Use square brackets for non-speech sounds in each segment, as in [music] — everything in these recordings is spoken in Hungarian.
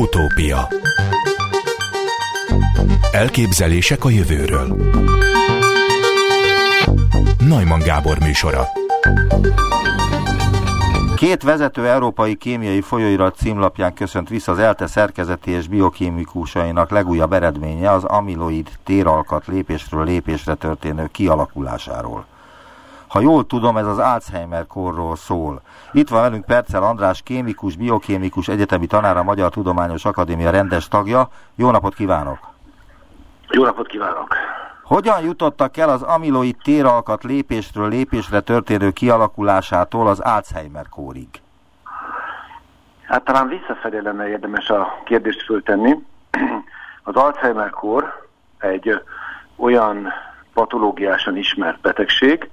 Utópia. Elképzelések a jövőről. Najman Gábor műsora. Két vezető európai kémiai folyóirat címlapján köszönt vissza az ELTE szerkezeti és biokémikusainak legújabb eredménye az amiloid téralkat lépésről lépésre történő kialakulásáról. Ha jól tudom, ez az Alzheimer korról szól. Itt van velünk Percel András, kémikus, biokémikus, egyetemi tanár, a Magyar Tudományos Akadémia rendes tagja. Jó napot kívánok! Jó napot kívánok! Hogyan jutottak el az amiloid téralkat lépésről lépésre történő kialakulásától az Alzheimer kórig? Hát talán visszafelé lenne érdemes a kérdést föltenni. [clears throat] Az Alzheimer kór egy olyan patológiásan ismert betegség,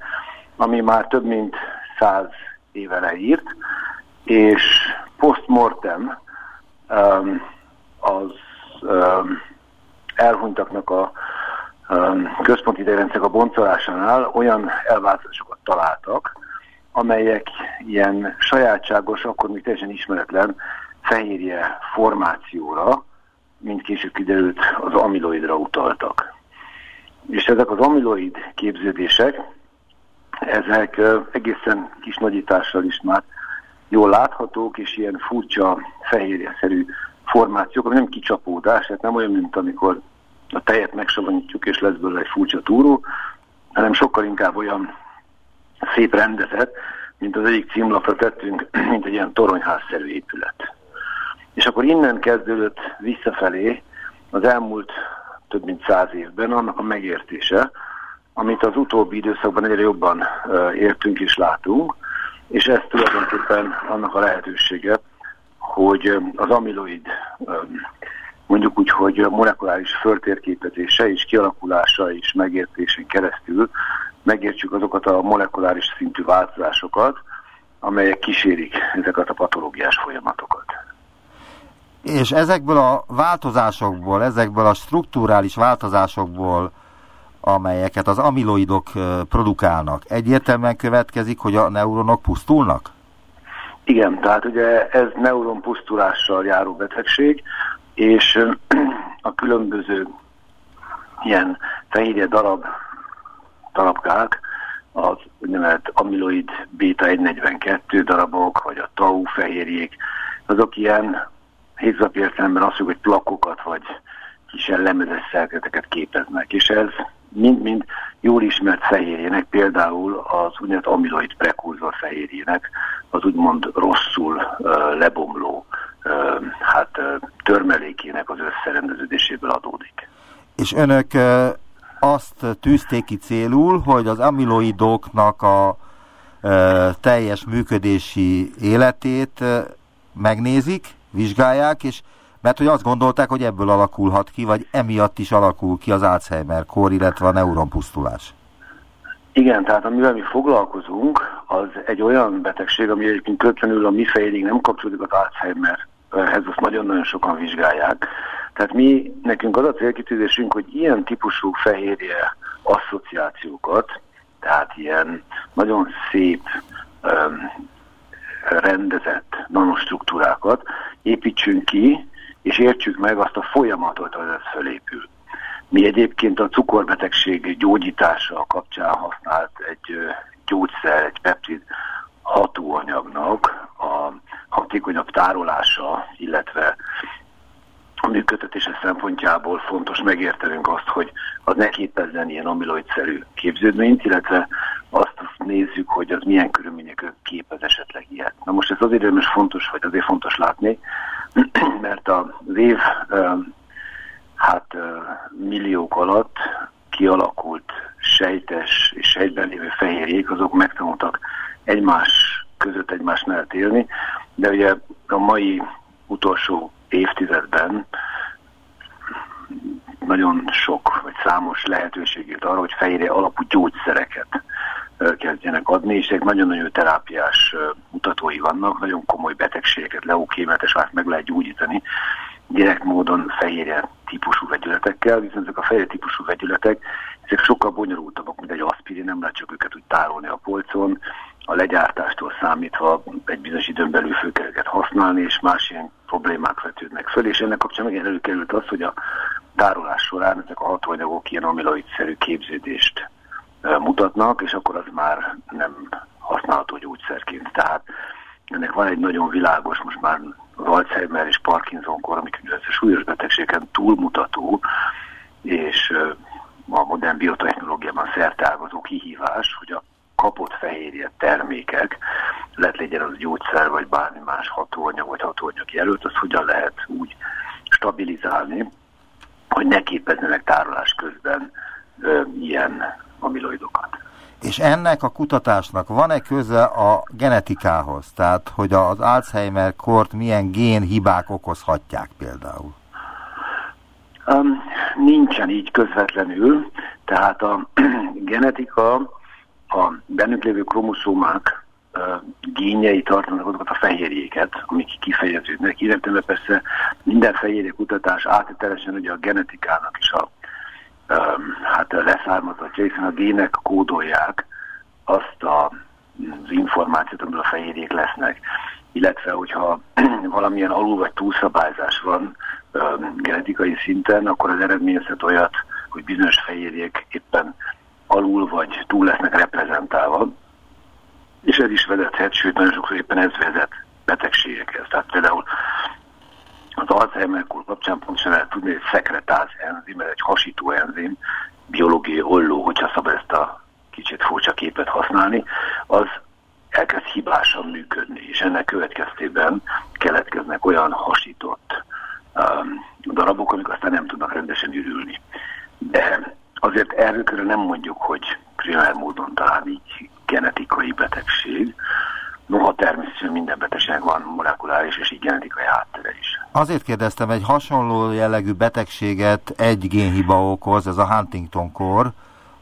ami már több mint száz éve leírt, és postmortem um, az um, elhunytaknak a um, központi idegrendszerek a boncolásánál olyan elváltozásokat találtak, amelyek ilyen sajátságos, akkor még teljesen ismeretlen fehérje formációra, mint később kiderült, az amiloidra utaltak. És ezek az amiloid képződések ezek egészen kis nagyítással is már jól láthatók, és ilyen furcsa fehérjeszerű formációk, ami nem kicsapódás, tehát nem olyan, mint amikor a tejet megsavanyítjuk, és lesz belőle egy furcsa túró, hanem sokkal inkább olyan szép rendezet, mint az egyik címlapra tettünk, [clears throat] mint egy ilyen toronyházszerű épület. És akkor innen kezdődött visszafelé az elmúlt több mint száz évben annak a megértése, amit az utóbbi időszakban egyre jobban értünk és látunk, és ez tulajdonképpen annak a lehetősége, hogy az amiloid mondjuk úgy, hogy molekuláris föltérképezése és kialakulása és megértésén keresztül megértsük azokat a molekuláris szintű változásokat, amelyek kísérik ezeket a patológiás folyamatokat. És ezekből a változásokból, ezekből a strukturális változásokból amelyeket az amiloidok produkálnak, egyértelműen következik, hogy a neuronok pusztulnak? Igen, tehát ugye ez neuron pusztulással járó betegség, és [clears throat] a különböző ilyen fehérje darab, darabkák, az úgynevezett amiloid beta 142 darabok, vagy a tau fehérjék, azok ilyen hétköznapi értelemben azt mondjuk, hogy plakokat, vagy kis lemezes szerkezeteket képeznek, és ez mind-mind jól ismert fehérjének, például az úgynevezett amiloid prekurzor fehérjének, az úgymond rosszul lebomló hát, törmelékének az összerendeződéséből adódik. És önök azt tűzték ki célul, hogy az amiloidoknak a teljes működési életét megnézik, vizsgálják, és mert hogy azt gondolták, hogy ebből alakulhat ki, vagy emiatt is alakul ki az Alzheimer-kór, illetve a neuronpusztulás. Igen, tehát amivel mi foglalkozunk, az egy olyan betegség, ami egyébként közvetlenül a mi fejéig nem kapcsolódik az Alzheimerhez, azt nagyon-nagyon sokan vizsgálják. Tehát mi, nekünk az a célkitűzésünk, hogy ilyen típusú fehérje asszociációkat, tehát ilyen nagyon szép, rendezett nanostruktúrákat építsünk ki, és értsük meg azt a folyamatot, hogy ez fölépül. Mi egyébként a cukorbetegség gyógyítása kapcsán használt egy gyógyszer, egy peptid hatóanyagnak a hatékonyabb tárolása, illetve a működtetése szempontjából fontos megértenünk azt, hogy az ne képezzen ilyen amiloidszerű képződményt, illetve azt nézzük, hogy az milyen körülmények képez esetleg ilyet. Na most ez azért is fontos, vagy azért fontos látni, mert az év hát milliók alatt kialakult sejtes és sejtben lévő fehérjék, azok megtanultak egymás között egymás mellett élni, de ugye a mai utolsó évtizedben nagyon sok, vagy számos lehetőségét arra, hogy fehérje alapú gyógyszereket kezdjenek adni, és egy nagyon-nagyon terápiás mutatói vannak, nagyon komoly betegségeket, leukémet, és már meg lehet gyógyítani direkt módon fehérje típusú vegyületekkel, viszont ezek a fehérje típusú vegyületek, ezek sokkal bonyolultabbak, mint egy aspirin, nem lehet csak őket úgy tárolni a polcon, a legyártástól számítva egy bizonyos időn belül föl kell őket használni, és más ilyen problémák vetődnek föl, és ennek kapcsán megint előkerült az, hogy a tárolás során ezek a hatóanyagok ilyen amiloid-szerű képződést mutatnak, és akkor az már nem használható gyógyszerként. Tehát ennek van egy nagyon világos, most már az Alzheimer és Parkinson-kor, amik súlyos betegségen túlmutató, és a modern biotechnológiában szerteágazó kihívás, hogy a kapott fehérje termékek, lehet legyen az gyógyszer, vagy bármi más hatóanyag, vagy hatóanyag jelölt, az hogyan lehet úgy stabilizálni, hogy ne képezzenek tárolás közben ö, ilyen amiloidokat. És ennek a kutatásnak van-e köze a genetikához? Tehát, hogy az Alzheimer kort milyen génhibák okozhatják például? Um, nincsen így közvetlenül, tehát a [clears throat] genetika, a bennük lévő kromoszómák uh, génjei tartanak azokat a fehérjéket, amik kifejeződnek. Illetve persze minden fehérje kutatás áttételesen ugye a genetikának is a um, hát leszármazottja, hiszen a gének kódolják azt a, az információt, amiből a fehérjék lesznek. Illetve, hogyha [clears throat] valamilyen alul- vagy túlszabályzás van um, genetikai szinten, akkor az eredményezhet olyat, hogy bizonyos fehérjék éppen alul vagy túl lesznek reprezentálva, és ez is vezethet, sőt nagyon sokszor éppen ez vezet betegségekhez. Tehát például az Alzheimer-kor kapcsán pontosan lehet tudni, hogy szekretáz enzim, ez egy hasító enzim, biológiai olló, hogyha szabad ezt a kicsit furcsa képet használni, az elkezd hibásan működni, és ennek következtében keletkeznek olyan hasított um, darabok, amik aztán nem tudnak rendesen ürülni. De azért erről nem mondjuk, hogy primer módon talán így genetikai betegség, Noha természetesen minden betegség van molekuláris és így genetikai háttere is. Azért kérdeztem, egy hasonló jellegű betegséget egy génhiba okoz, ez a Huntington-kor,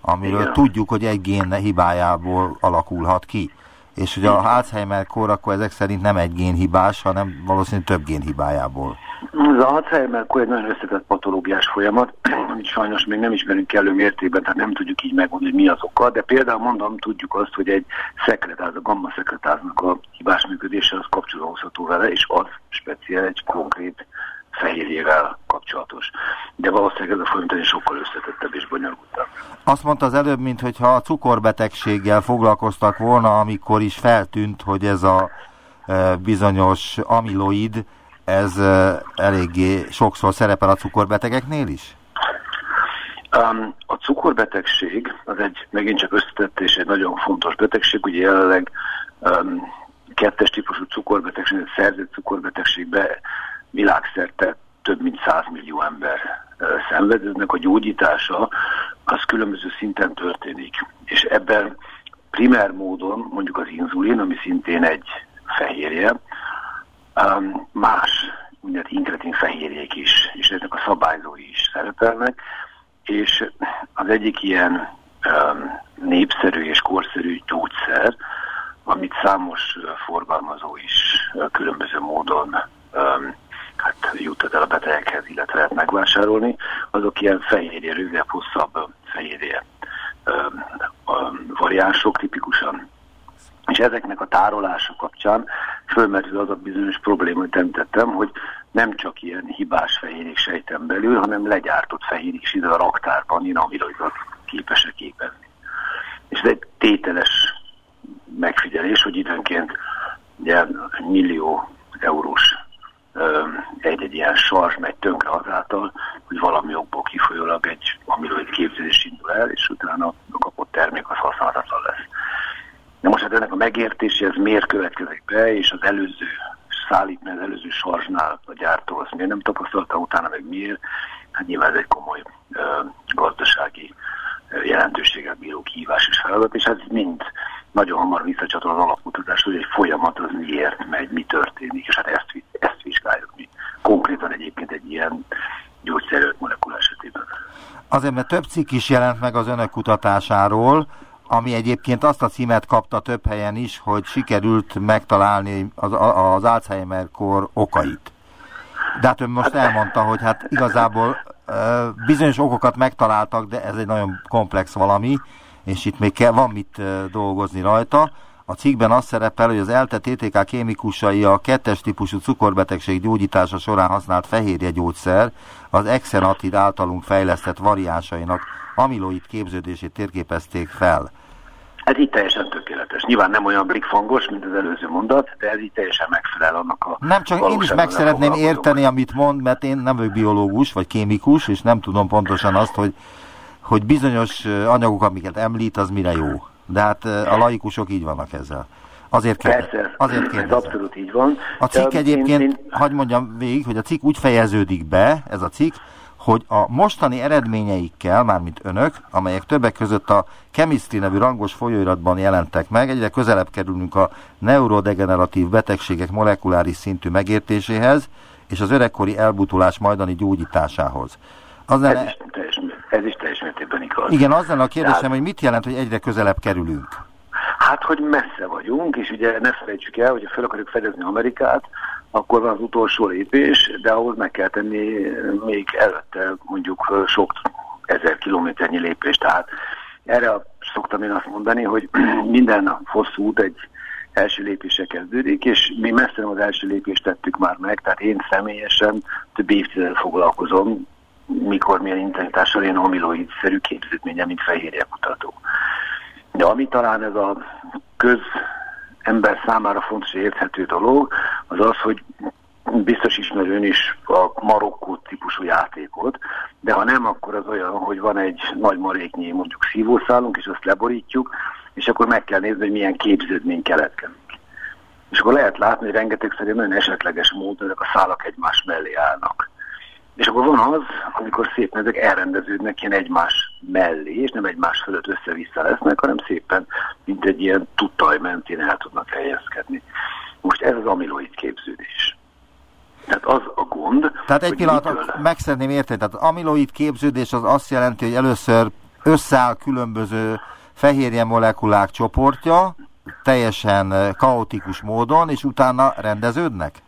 amiről Igen. tudjuk, hogy egy gén hibájából alakulhat ki. És hogy a Alzheimer-kor akkor ezek szerint nem egy génhibás, hanem valószínűleg több génhibájából. Az Alzheimer-kor egy nagyon összetett patológiás folyamat, [clears throat] amit sajnos még nem ismerünk kellő mértékben, tehát nem tudjuk így megmondani, hogy mi az oka, de például mondom, tudjuk azt, hogy egy szekretáz, a gamma szekretáznak a hibás működése az kapcsolódható vele, és az speciál egy konkrét fehérjével kapcsolatos. De valószínűleg ez a folyamat sokkal összetettebb és bonyolultabb. Azt mondta az előbb, mintha a cukorbetegséggel foglalkoztak volna, amikor is feltűnt, hogy ez a e, bizonyos amiloid, ez eléggé sokszor szerepel a cukorbetegeknél is? A cukorbetegség az egy megint csak összetett és egy nagyon fontos betegség. Ugye jelenleg um, kettes típusú cukorbetegség, szerzett cukorbetegségbe világszerte több mint 100 millió ember szenvedőnek a gyógyítása az különböző szinten történik. És ebben primer módon mondjuk az inzulin, ami szintén egy fehérje, más úgynevezett inkretin fehérjék is, és ezek a szabályzói is szerepelnek, és az egyik ilyen népszerű és korszerű gyógyszer, amit számos forgalmazó is különböző módon hát juttat el a betegekhez, illetve lehet megvásárolni, azok ilyen fehérje, rövidebb, hosszabb fehérje variánsok tipikusan. És ezeknek a tárolása kapcsán fölmerül az a bizonyos probléma, hogy említettem, hogy nem csak ilyen hibás fehérjék sejten belül, hanem legyártott fehérjék is ide a raktárban, amiloidot képesek képezni. És ez egy tételes megfigyelés, hogy időnként ugye, millió eurós egy-egy ilyen sars megy tönkre azáltal, hogy valami okból kifolyólag egy amiloid képzés indul el, és utána a kapott termék az használhatatlan lesz. De most hát ennek a megértése, ez miért következik be, és az előző szállítni az előző sarsnál a gyártó, azt miért nem tapasztalta utána, meg miért, hát nyilván ez egy komoly ö, gazdasági jelentőséget bíró kihívás és feladat, és ez mind nagyon hamar visszacsatol az alapkutatás, hogy egy folyamat az miért megy, mi történik, és hát ezt, ezt vizsgáljuk mi. Konkrétan egyébként egy ilyen gyógyszerőt molekula esetében. Azért, mert több cikk is jelent meg az önök kutatásáról, ami egyébként azt a címet kapta több helyen is, hogy sikerült megtalálni az, az Alzheimer-kor okait. De hát ön most elmondta, hogy hát igazából bizonyos okokat megtaláltak, de ez egy nagyon komplex valami, és itt még kell, van mit dolgozni rajta. A cikkben az szerepel, hogy az ELTE TTK kémikusai a kettes típusú cukorbetegség gyógyítása során használt fehérje gyógyszer az exenatid általunk fejlesztett variánsainak amiloid képződését térképezték fel. Ez így teljesen tökéletes. Nyilván nem olyan blikfangos, mint az előző mondat, de ez így teljesen megfelel annak a... Nem csak én is meg szeretném érteni, amit mond, mert én nem vagyok biológus vagy kémikus, és nem tudom pontosan azt, hogy, hogy bizonyos anyagok, amiket említ, az mire jó. De hát a laikusok így vannak ezzel. Azért kérdez, Persze, azért kérdezem. ez abszolút így van. A cikk egyébként, én, én... hagyd mondjam végig, hogy a cikk úgy fejeződik be, ez a cikk, hogy a mostani eredményeikkel, mármint önök, amelyek többek között a Chemistry nevű rangos folyóiratban jelentek meg, egyre közelebb kerülünk a neurodegeneratív betegségek molekuláris szintű megértéséhez, és az öregkori elbutulás majdani gyógyításához. Az ez, is teljes, ez is teljes mértékben igaz. Igen, az lenne a kérdésem, Tehát... hogy mit jelent, hogy egyre közelebb kerülünk? Hát, hogy messze vagyunk, és ugye ne felejtsük el, hogy fel akarjuk fedezni Amerikát, akkor van az utolsó lépés, de ahhoz meg kell tenni még előtte mondjuk sok ezer kilométernyi lépést. Tehát erre szoktam én azt mondani, hogy [clears throat] minden hosszú út egy első lépése kezdődik, és mi messze nem az első lépést tettük már meg, tehát én személyesen több évtizedet foglalkozom, mikor milyen intenzitással én amiloid-szerű képződménye, mint fehérjekutató. De ami talán ez a köz ember számára fontos érthető dolog, az az, hogy biztos ismer ön is a Marokkó típusú játékot, de ha nem, akkor az olyan, hogy van egy nagy maréknyi mondjuk szívószálunk, és azt leborítjuk, és akkor meg kell nézni, hogy milyen képződmény keletkezik. És akkor lehet látni, hogy rengeteg szerint nagyon esetleges módon ezek a szálak egymás mellé állnak. És akkor van az, amikor szépen ezek elrendeződnek ilyen egymás mellé, és nem egymás fölött össze-vissza lesznek, hanem szépen, mint egy ilyen tudtaj mentén el tudnak helyezkedni. Most ez az amiloid képződés. Tehát az a gond... Tehát egy pillanatot mitől... meg szeretném érteni, tehát amiloid képződés az azt jelenti, hogy először összeáll különböző fehérje molekulák csoportja, teljesen kaotikus módon, és utána rendeződnek?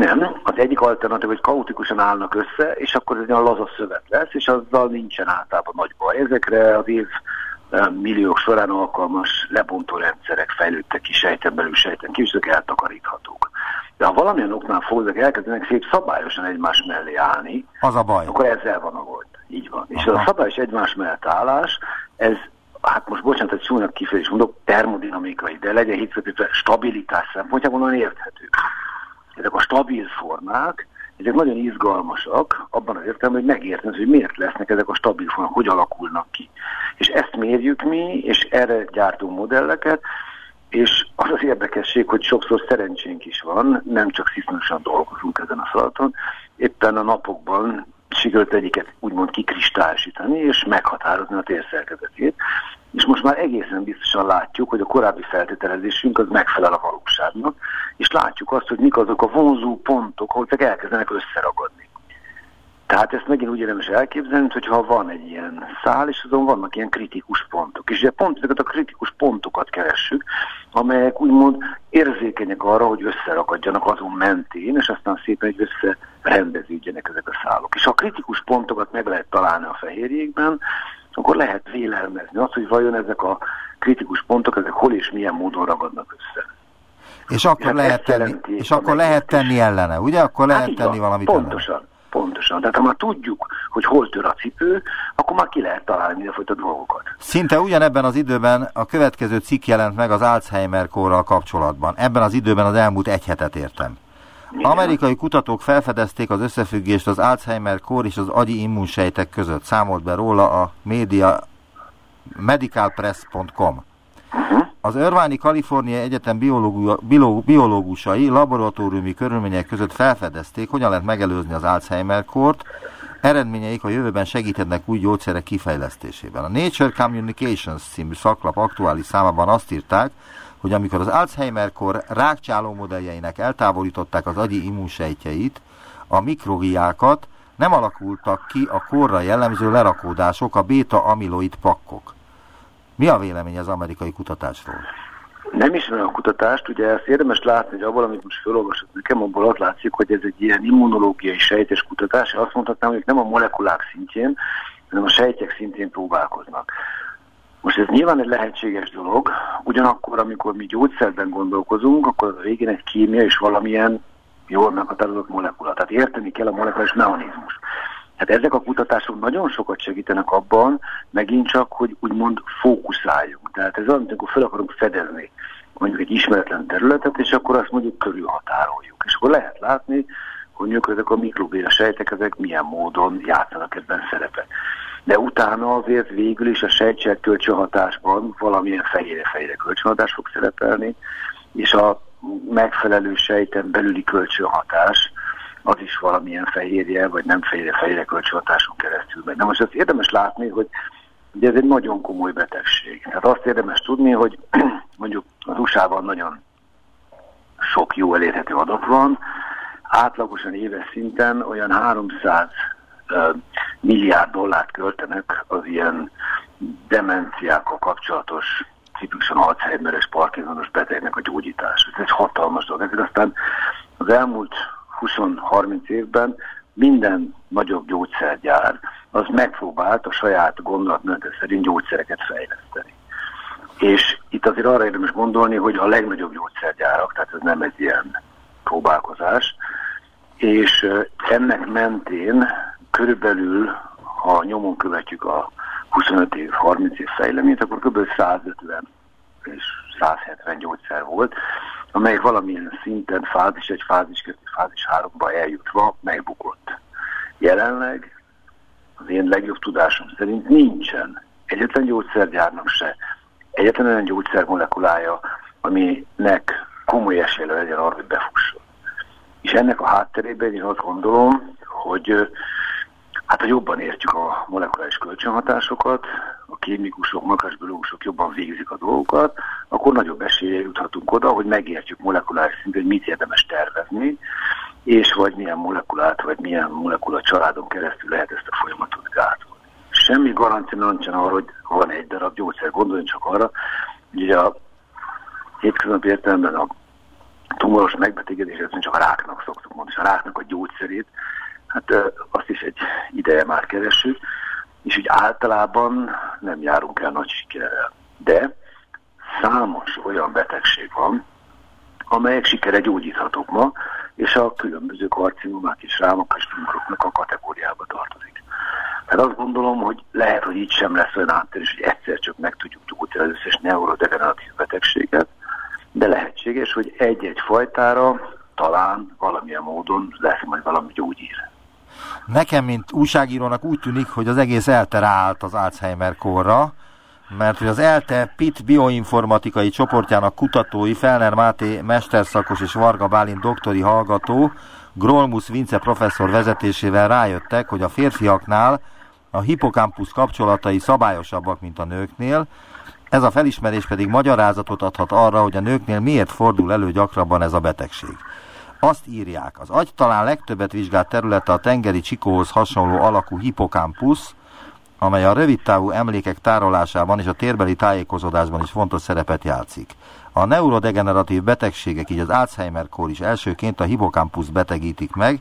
Nem, az egyik alternatív, hogy kaotikusan állnak össze, és akkor ez egy laza szövet lesz, és azzal nincsen általában nagy baj. Ezekre az év milliók során alkalmas lebontó rendszerek fejlődtek ki sejten belül, sejten ki, és ezek eltakaríthatók. De ha valamilyen oknál fognak elkezdenek szép szabályosan egymás mellé állni, az a baj. akkor ezzel van a gond. Így van. Aha. És az a szabályos egymás mellett állás, ez hát most bocsánat, hogy csúnyag kifejezés mondok, termodinamikai, de legyen hitszett, stabilitás szempontjából érthető ezek a stabil formák, ezek nagyon izgalmasak abban az értelemben, hogy megérteni, hogy miért lesznek ezek a stabil formák, hogy alakulnak ki. És ezt mérjük mi, és erre gyártunk modelleket, és az az érdekesség, hogy sokszor szerencsénk is van, nem csak szisztenosan dolgozunk ezen a feladaton. Éppen a napokban sikerült egyiket úgymond kikristályosítani, és meghatározni a térszerkezetét. És most már egészen biztosan látjuk, hogy a korábbi feltételezésünk az megfelel a valóságnak, és látjuk azt, hogy mik azok a vonzó pontok, hogy ezek elkezdenek összeragadni. Tehát ezt megint úgy érdemes elképzelni, hogyha van egy ilyen szál, és azon vannak ilyen kritikus pontok. És ugye pont ezeket a kritikus pontokat keressük, amelyek úgymond érzékenyek arra, hogy összerakadjanak azon mentén, és aztán szépen hogy összerendeződjenek ezek a szálok. És a kritikus pontokat meg lehet találni a fehérjékben, akkor lehet vélelmezni azt, hogy vajon ezek a kritikus pontok, ezek hol és milyen módon ragadnak össze. És akkor, hát lehet tenni, és akkor lehet tenni ellene, ugye? Akkor lehet hát tenni valamit Pontosan. Ellene. Pontosan. Tehát ha már tudjuk, hogy hol tör a cipő, akkor már ki lehet találni mindenfajta dolgokat. Szinte ugyanebben az időben a következő cikk jelent meg az Alzheimer kórral kapcsolatban. Ebben az időben az elmúlt egy hetet értem. Igen. Amerikai kutatók felfedezték az összefüggést az Alzheimer kór és az agyi immunsejtek között. Számolt be róla a média medicalpress.com. Uh-huh. Az Irvine Kalifornia Egyetem biológusai laboratóriumi körülmények között felfedezték, hogyan lehet megelőzni az Alzheimer-kort, eredményeik a jövőben segíthetnek új gyógyszerek kifejlesztésében. A Nature Communications című szaklap aktuális számában azt írták, hogy amikor az Alzheimer-kor rákcsáló modelljeinek eltávolították az agyi immunsejtjeit, a mikrogiákat, nem alakultak ki a korra jellemző lerakódások, a beta-amiloid pakkok. Mi a vélemény az amerikai kutatásról? Nem ismerem a kutatást, ugye ezt érdemes látni, hogy abból, amit most felolvasott nekem, abból az látszik, hogy ez egy ilyen immunológiai sejtes kutatás. Azt mondhatnám, hogy nem a molekulák szintjén, hanem a sejtek szintén próbálkoznak. Most ez nyilván egy lehetséges dolog, ugyanakkor, amikor mi gyógyszerben gondolkozunk, akkor az a végén egy kémia és valamilyen jól meghatározott molekula. Tehát érteni kell a molekuláris mechanizmus. Hát ezek a kutatások nagyon sokat segítenek abban, megint csak, hogy úgymond fókuszáljunk. Tehát ez az, amikor fel akarunk fedezni mondjuk egy ismeretlen területet, és akkor azt mondjuk körülhatároljuk. És akkor lehet látni, hogy mondjuk ezek a mikrobéra sejtek, ezek milyen módon játszanak ebben szerepet. De utána azért végül is a sejtsejt kölcsönhatásban valamilyen fehérje-fehérje kölcsönhatás fog szerepelni, és a megfelelő sejten belüli kölcsönhatás az is valamilyen fehérje, vagy nem fehérje-fehérje kölcsönhatáson keresztül megy. Na most azt érdemes látni, hogy ugye ez egy nagyon komoly betegség. Tehát azt érdemes tudni, hogy [clears throat] mondjuk az USA-ban nagyon sok jó elérhető adat van, átlagosan éves szinten olyan 300 uh, milliárd dollárt költenek az ilyen demenciákkal kapcsolatos tipikusan Alzheimeres, Parkinsonos betegnek a gyógyítás. Ez egy hatalmas dolog. Ez aztán az elmúlt 20-30 évben minden nagyobb gyógyszergyár az megpróbált a saját gondolatmenete szerint gyógyszereket fejleszteni. És itt azért arra érdemes gondolni, hogy a legnagyobb gyógyszergyárak, tehát ez nem egy ilyen próbálkozás, és ennek mentén körülbelül, ha nyomon követjük a 25 év, 30 év fejleményt, akkor kb. 150 és 170 gyógyszer volt, amely valamilyen szinten fázis egy fázis 2, fázis 3-ba eljutva megbukott. Jelenleg az én legjobb tudásom szerint nincsen egyetlen gyógyszergyárnak se egyetlen olyan gyógyszer molekulája, aminek komoly esélye legyen arra, hogy befusson. És ennek a hátterében én azt gondolom, hogy hát ha jobban értjük a molekuláris kölcsönhatásokat, a kémikusok, makásbiológusok jobban végzik a dolgokat, akkor nagyobb esélye juthatunk oda, hogy megértjük molekuláris szinten, hogy mit érdemes tervezni, és vagy milyen molekulát, vagy milyen molekula családon keresztül lehet ezt a folyamatot gátolni. Semmi garancia nincsen arra, hogy van egy darab gyógyszer. Gondoljunk csak arra, hogy ugye a hétköznapi értelemben a tumoros megbetegedés, ezt csak a ráknak szoktuk mondani, és a ráknak a gyógyszerét, hát azt is egy ideje már keresünk, és úgy általában nem járunk el nagy sikerrel. De számos olyan betegség van, amelyek sikere gyógyíthatók ma, és a különböző karcinomák és rámok és tumoroknak a kategóriába tartozik. Tehát azt gondolom, hogy lehet, hogy így sem lesz olyan áttérés, hogy egyszer csak meg tudjuk gyógyítani az összes neurodegeneratív betegséget, de lehetséges, hogy egy-egy fajtára talán valamilyen módon lesz majd valami gyógyír. Nekem, mint újságírónak úgy tűnik, hogy az egész ELTE ráállt az Alzheimer korra, mert hogy az ELTE PIT bioinformatikai csoportjának kutatói Felner Máté mesterszakos és Varga Bálint doktori hallgató Grolmus Vince professzor vezetésével rájöttek, hogy a férfiaknál a hipokampusz kapcsolatai szabályosabbak, mint a nőknél, ez a felismerés pedig magyarázatot adhat arra, hogy a nőknél miért fordul elő gyakrabban ez a betegség. Azt írják, az agy talán legtöbbet vizsgált területe a tengeri csikóhoz hasonló alakú hipokampusz, amely a rövidtávú emlékek tárolásában és a térbeli tájékozódásban is fontos szerepet játszik. A neurodegeneratív betegségek, így az Alzheimer-kór is elsőként a hipokampusz betegítik meg,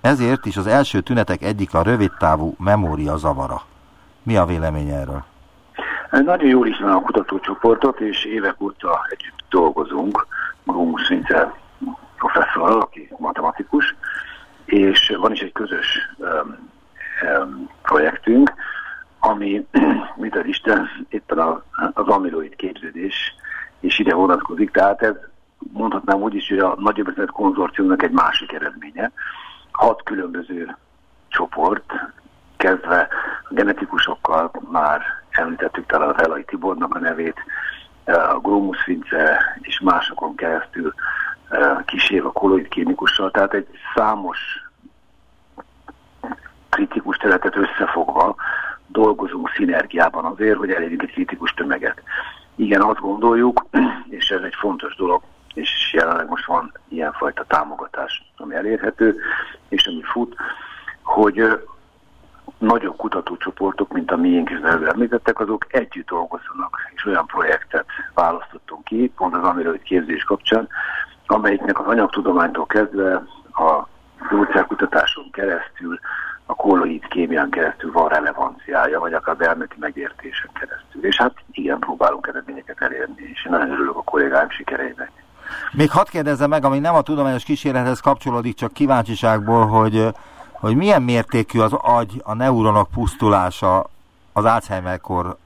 ezért is az első tünetek egyik a rövidtávú memória zavara. Mi a vélemény erről? Nagyon jól ismerem a kutatócsoportot, és évek óta együtt dolgozunk, magunk szinte professzorral, aki matematikus, és van is egy közös um, um, projektünk, ami, [clears throat] mint az Isten, éppen a, az amiloid képződés, és ide vonatkozik, tehát ez mondhatnám úgy is, hogy a nagyobb ötlet konzorciumnak egy másik eredménye. Hat különböző csoport, kezdve a genetikusokkal már említettük talán a Velai Tibornak a nevét, a Glomus Vince és másokon keresztül kísér a kolloid kémikussal, tehát egy számos kritikus területet összefogva dolgozunk szinergiában azért, hogy elérjük egy kritikus tömeget. Igen, azt gondoljuk, [clears throat] és ez egy fontos dolog, és jelenleg most van ilyenfajta támogatás, ami elérhető, és ami fut, hogy nagyobb kutatócsoportok, mint a miénk is említettek, azok együtt dolgozzanak, és olyan projektet választottunk ki, pont az amiről egy képzés kapcsán, amelyiknek az anyagtudománytól kezdve a gyógyszerkutatáson keresztül a kolloid kémián keresztül van relevanciája, vagy akár elméleti megértésen keresztül. És hát igen, próbálunk eredményeket elérni, és én nagyon örülök a kollégáim sikereinek. Még hadd kérdezzem meg, ami nem a tudományos kísérlethez kapcsolódik, csak kíváncsiságból, hogy, hogy milyen mértékű az agy, a neuronok pusztulása az Alzheimer-kor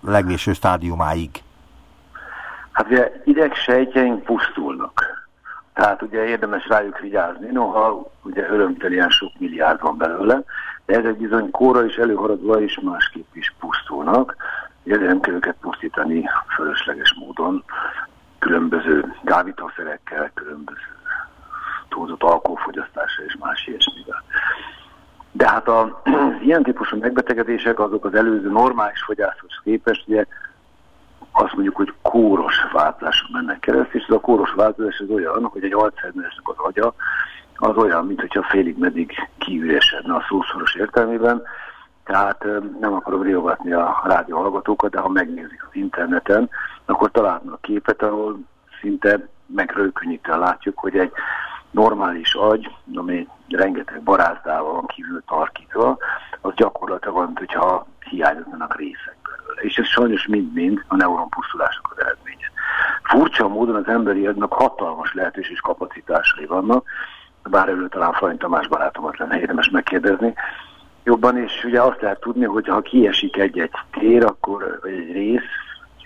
legvéső stádiumáig? Hát ugye idegsejtjeink pusztulnak. Tehát ugye érdemes rájuk vigyázni, noha ugye örömtelien sok milliárd van belőle, de ezek bizony kóra is előharadva is másképp is pusztulnak. Ugye nem kell őket pusztítani fölösleges módon, különböző gávítószerekkel, különböző túlzott alkoholfogyasztása és más ilyesmivel. De hát az [clears throat] ilyen típusú megbetegedések azok az előző normális fogyasztáshoz képest ugye azt mondjuk, hogy kóros változáson mennek keresztül, és ez a kóros változás az olyan, hogy egy Alzheimeresnek az agya az olyan, mint hogyha félig meddig kiüresedne a szószoros értelmében, tehát nem akarom riogatni a rádió hallgatókat, de ha megnézik az interneten, akkor találnak képet, ahol szinte megrőkönnyítően látjuk, hogy egy normális agy, ami rengeteg barázdával van kívül tarkítva, az gyakorlatilag van, hogyha hiányoznak részek. És ez sajnos mind-mind a neuronpusztulások az eredménye. Furcsa módon az emberi agynak hatalmas lehetőség és kapacitásai vannak, bár előtt talán Frany Tamás barátomat lenne érdemes megkérdezni, jobban, és ugye azt lehet tudni, hogy ha kiesik egy-egy tér, akkor, egy rész,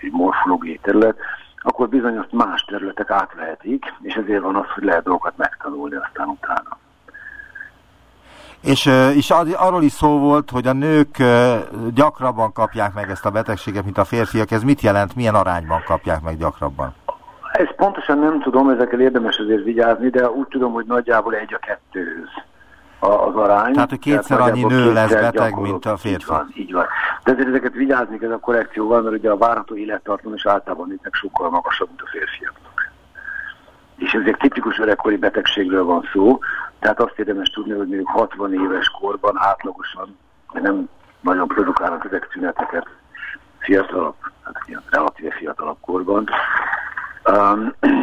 egy morfológiai terület, akkor bizony azt más területek átvehetik, és ezért van az, hogy lehet dolgokat megtanulni aztán utána. És, és arról is szó volt, hogy a nők gyakrabban kapják meg ezt a betegséget, mint a férfiak. Ez mit jelent, milyen arányban kapják meg gyakrabban? Ezt pontosan nem tudom, ezekkel érdemes azért vigyázni, de úgy tudom, hogy nagyjából egy a kettőhöz az arány. Tehát, hogy kétszer Tehát annyi nő lesz beteg, mint a férfi. Így van, így van. De ezért ezeket vigyázni kell a korrekcióval, mert ugye a várható élettartam is általában nőknek sokkal magasabb, mint a férfiaknak. És ezért tipikus öregkori betegségről van szó, tehát azt érdemes tudni, hogy mondjuk 60 éves korban átlagosan, nem nagyon produkálnak ezek szüneteket fiatalabb, hát ilyen relatíve fiatalabb korban. Um, [clears throat]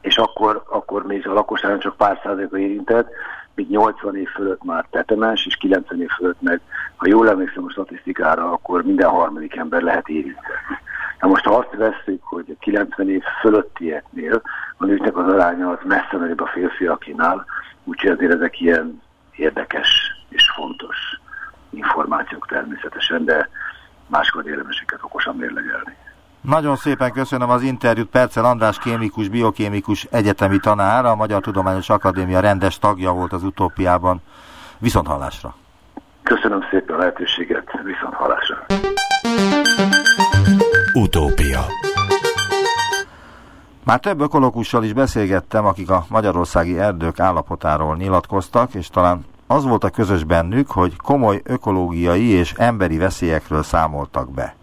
és akkor, akkor még a lakosságon csak pár százaléka érintett, míg 80 év fölött már tetemes, és 90 év fölött meg, ha jól emlékszem a statisztikára, akkor minden harmadik ember lehet érintett. Na most ha azt veszük, hogy 90 év fölöttieknél a nőknek az aránya az messze nagyobb a férfiakinál, úgyhogy azért ezek ilyen érdekes és fontos információk természetesen, de máskor érdemeseket okosan mérlegelni. Nagyon szépen köszönöm az interjút. Percel András kémikus, biokémikus egyetemi tanár, a Magyar Tudományos Akadémia rendes tagja volt az utópiában. Viszont hallásra! Köszönöm szépen a lehetőséget, viszont hallásra! Utópia Már több ökológussal is beszélgettem, akik a magyarországi erdők állapotáról nyilatkoztak, és talán az volt a közös bennük, hogy komoly ökológiai és emberi veszélyekről számoltak be.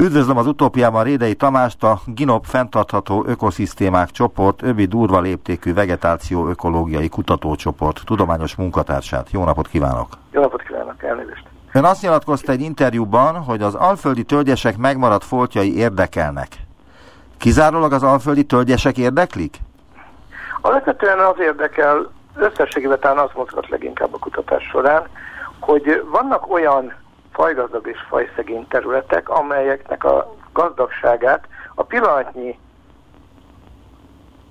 Üdvözlöm az utópiában Rédei Tamást, a GINOP fenntartható ökoszisztémák csoport, öbi durva léptékű vegetáció ökológiai kutatócsoport tudományos munkatársát. Jó napot kívánok! Jó napot kívánok, elnézést! Ön azt nyilatkozta egy interjúban, hogy az alföldi tölgyesek megmaradt foltjai érdekelnek. Kizárólag az alföldi tölgyesek érdeklik? Alapvetően az érdekel, összességében talán az mozgat leginkább a kutatás során, hogy vannak olyan fajgazdag és fajszegény területek, amelyeknek a gazdagságát a pillanatnyi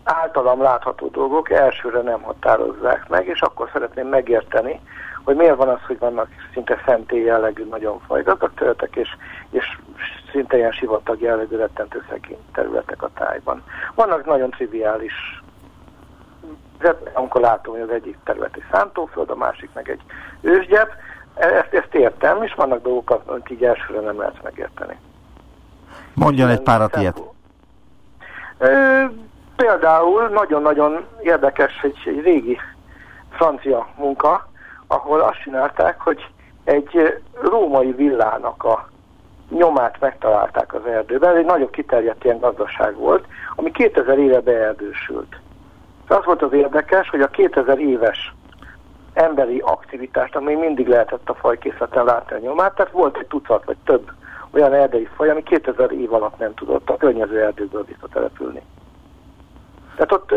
általam látható dolgok elsőre nem határozzák meg, és akkor szeretném megérteni, hogy miért van az, hogy vannak szinte szentély jellegű nagyon fajgazdag területek, és, és szinte ilyen sivatag jellegű rettentő szegény területek a tájban. Vannak nagyon triviális amikor látom, hogy az egyik terület egy szántóföld, a másik meg egy ősgyep, ezt, ezt értem, és vannak dolgokat, amit így elsőre nem lehet megérteni. Mondjon egy párat ilyet. Például nagyon-nagyon érdekes egy, egy régi francia munka, ahol azt csinálták, hogy egy római villának a nyomát megtalálták az erdőben, egy nagyobb kiterjedt ilyen gazdaság volt, ami 2000 éve beerdősült. Az volt az érdekes, hogy a 2000 éves emberi aktivitást, ami mindig lehetett a fajkészleten látni a nyomát, tehát volt egy tucat vagy több olyan erdei faj, ami 2000 év alatt nem tudott a környező erdőből visszatelepülni. Tehát ott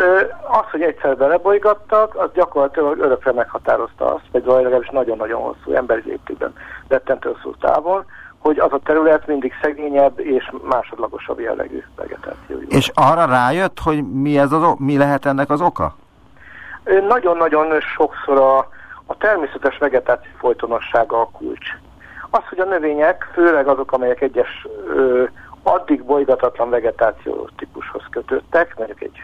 az, hogy egyszer belebolygattak, az gyakorlatilag örökre meghatározta azt, vagy legalábbis nagyon-nagyon hosszú emberi léptében rettentő hosszú távon, hogy az a terület mindig szegényebb és másodlagosabb jellegű vegetáció. És arra rájött, hogy mi, ez az, mi lehet ennek az oka? Nagyon-nagyon sokszor a, a természetes vegetáció folytonossága a kulcs. Az, hogy a növények, főleg azok, amelyek egyes ö, addig bolygatatlan vegetáció típushoz kötöttek, mondjuk egy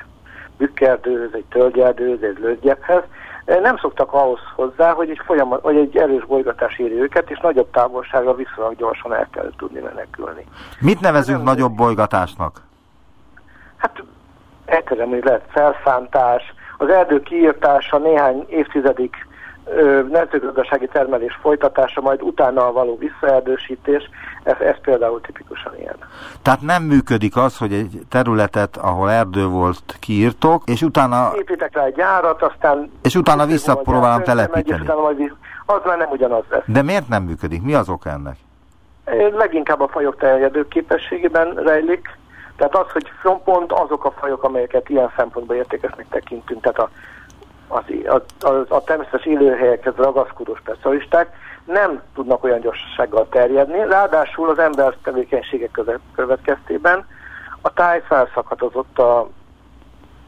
bükkerdőhöz, egy tölgyerdőhöz, egy lőgyephez, nem szoktak ahhoz hozzá, hogy egy, folyamat, vagy egy erős bolygatás éri őket, és nagyobb távolságra viszonylag gyorsan el kell tudni menekülni. Mit nevezünk nagyobb bolygatásnak? Hát egyszerűen, hogy lehet felszántás, az erdő kiírtása néhány évtizedig mezőgazdasági termelés folytatása, majd utána való visszaerdősítés, ez, ez például tipikusan ilyen. Tehát nem működik az, hogy egy területet, ahol erdő volt, kiírtok, és utána... Építek rá egy gyárat, aztán... És utána visszapróbálom telepíteni. Megy, majd, az már nem ugyanaz lesz. De miért nem működik? Mi az ok ennek? Leginkább a fajok terjedő képességében rejlik. Tehát az, hogy pont azok a fajok, amelyeket ilyen szempontból értékesnek tekintünk, tehát a a, a, a természetes élőhelyekhez ragaszkodó specialisták nem tudnak olyan gyorsasággal terjedni, ráadásul az ember tevékenységek következtében a táj felszakadott a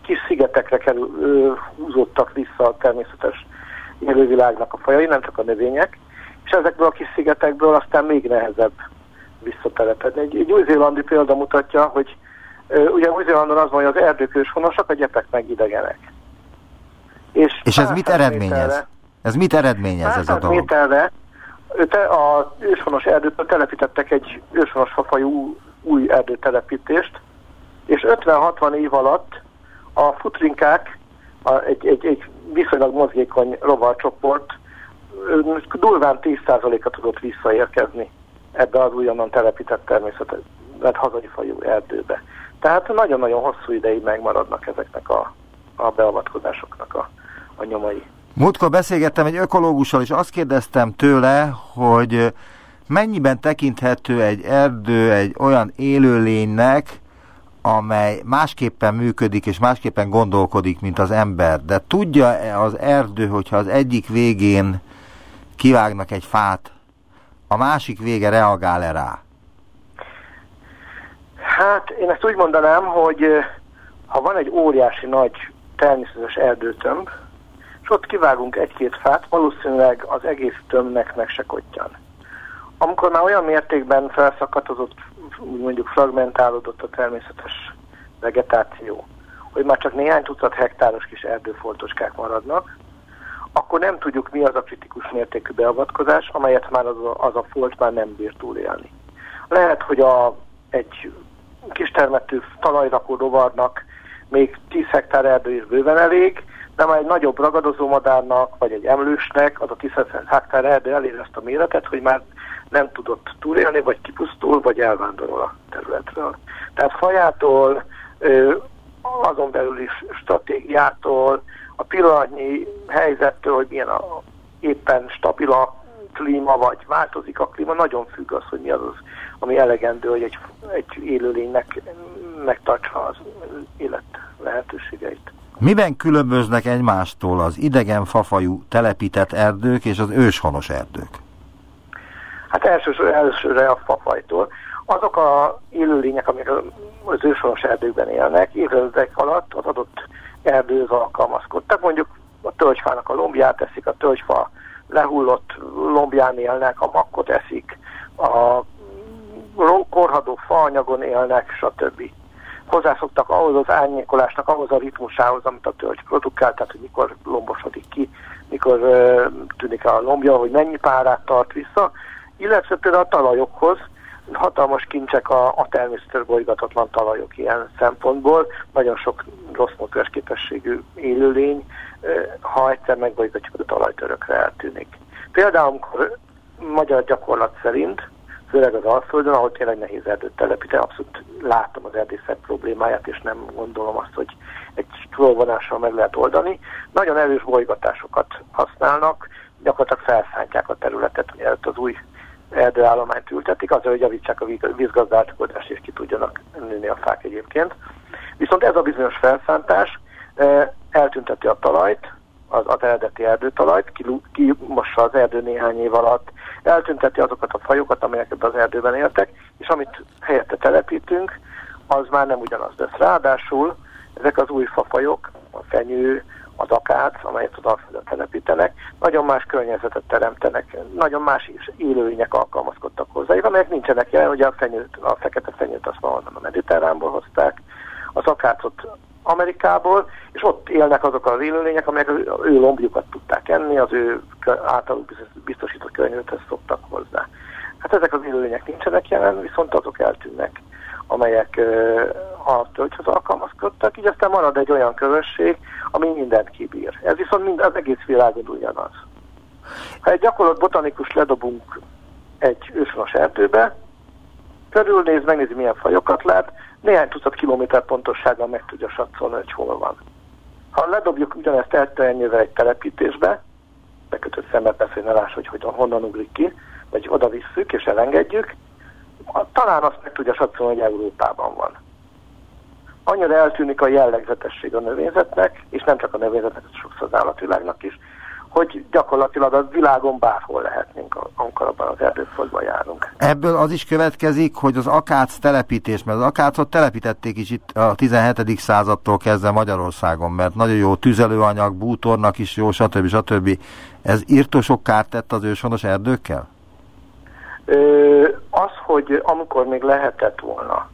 kis szigetekre kerül, ö, húzódtak vissza a természetes élővilágnak a fajai, nem csak a növények, és ezekből a kis szigetekből aztán még nehezebb visszatelepedni. Egy, egy új-zélandi példa mutatja, hogy ugye Új-Zélandon az van, hogy az erdők őshonosak, a gyepek meg idegenek. És, és ez mit eredményez? Ez mit eredményez ez a dolog? méterre te, a őshonos erdőtől telepítettek egy őshonos fafajú új erdőtelepítést, és 50-60 év alatt a futrinkák, a, egy, egy, egy viszonylag mozgékony rovarcsoport durván 10%-a tudott visszaérkezni ebbe az újonnan telepített természetes, hazai fajú erdőbe. Tehát nagyon-nagyon hosszú ideig megmaradnak ezeknek a, a beavatkozásoknak a a nyomai. Múltkor beszélgettem egy ökológussal, és azt kérdeztem tőle, hogy mennyiben tekinthető egy erdő egy olyan élőlénynek, amely másképpen működik és másképpen gondolkodik, mint az ember. De tudja-e az erdő, hogyha az egyik végén kivágnak egy fát, a másik vége reagál-e rá? Hát én ezt úgy mondanám, hogy ha van egy óriási nagy természetes erdőtömb, ott kivágunk egy-két fát, valószínűleg az egész tömnek meg se kottyan. Amikor már olyan mértékben felszakatozott, mondjuk fragmentálódott a természetes vegetáció, hogy már csak néhány tucat hektáros kis erdőfoltoskák maradnak, akkor nem tudjuk mi az a kritikus mértékű beavatkozás, amelyet már az a, az a folt már nem bír túlélni. Lehet, hogy a, egy kistermetű talajrakó rovarnak még 10 hektár erdő is bőven elég, de már egy nagyobb ragadozó madárnak, vagy egy emlősnek az a 10 hektár erdő elér ezt a méretet, hogy már nem tudott túlélni, vagy kipusztul, vagy elvándorol a területről. Tehát fajától, azon belül is stratégiától, a pillanatnyi helyzettől, hogy milyen a, éppen stabil a klíma, vagy változik a klíma, nagyon függ az, hogy mi az, ami elegendő, hogy egy, egy élőlénynek megtartsa az élet lehetőségeit. Miben különböznek egymástól az idegen fafajú telepített erdők és az őshonos erdők? Hát elsősorban elsőre a fafajtól. Azok a élőlények, amik az őshonos erdőkben élnek, évek alatt az adott erdőhöz alkalmazkodtak. Mondjuk a tölgyfának a lombját eszik, a tölgyfa lehullott lombján élnek, a makkot eszik, a korhadó faanyagon élnek, stb hozzászoktak ahhoz az árnyékolásnak, ahhoz a ritmusához, amit a tölgy produkál, tehát hogy mikor lombosodik ki, mikor tűnik a lombja, hogy mennyi párát tart vissza, illetve például a talajokhoz, hatalmas kincsek a, a természetes bolygatatlan talajok ilyen szempontból, nagyon sok rossz képességű élőlény, ha egyszer megbolygatjuk a talajtörökre eltűnik. Például, amikor magyar gyakorlat szerint főleg az Alföldön, ahol tényleg nehéz erdőt telepíteni, abszolút látom az erdészet problémáját, és nem gondolom azt, hogy egy trollvonással meg lehet oldani. Nagyon erős bolygatásokat használnak, gyakorlatilag felszántják a területet, hogy az új erdőállományt ültetik, azért, hogy javítsák a vízgazdálkodást, és ki tudjanak nőni a fák egyébként. Viszont ez a bizonyos felszántás eltünteti a talajt, az, az eredeti erdőtalajt, kimossa az erdő néhány év alatt, eltünteti azokat a fajokat, amelyek az erdőben éltek, és amit helyette telepítünk, az már nem ugyanaz lesz. Ráadásul ezek az új fafajok, a fenyő, az akác, amelyet az Alföldön telepítenek, nagyon más környezetet teremtenek, nagyon más élőlények alkalmazkodtak hozzá, amelyek nincsenek jelen, ugye a, fenyőt, a fekete fenyőt azt valahonnan a mediterránból hozták, az akácot Amerikából, és ott élnek azok az élőlények, amelyek az ő lombjukat tudták enni, az ő általuk biztosított környezethez szoktak hozzá. Hát ezek az élőlények nincsenek jelen, viszont azok eltűnnek, amelyek a tölgyhöz alkalmazkodtak, így aztán marad egy olyan közösség, ami mindent kibír. Ez viszont mind, az egész világon ugyanaz. Ha egy gyakorlott botanikus ledobunk egy őshonos erdőbe, körülnéz, megnézi milyen fajokat lát, néhány tucat kilométer pontossággal meg tudja satszolni, hogy hol van. Ha ledobjuk ugyanezt elteljével egy telepítésbe, bekötött szemet beszél, ne láss, hogy, hogy honnan ugrik ki, vagy oda visszük és elengedjük, talán azt meg tudja satszolni, hogy Európában van. Annyira eltűnik a jellegzetesség a növényzetnek, és nem csak a növényzetnek, sokszor az állatvilágnak is, hogy gyakorlatilag a világon bárhol lehetnénk, amikor abban az erdőföldben járunk. Ebből az is következik, hogy az akác telepítés, mert az akácot telepítették is itt a 17. századtól kezdve Magyarországon, mert nagyon jó tüzelőanyag, bútornak is jó, stb. stb. Ez írtósok kárt tett az őshonos erdőkkel? Ö, az, hogy amikor még lehetett volna,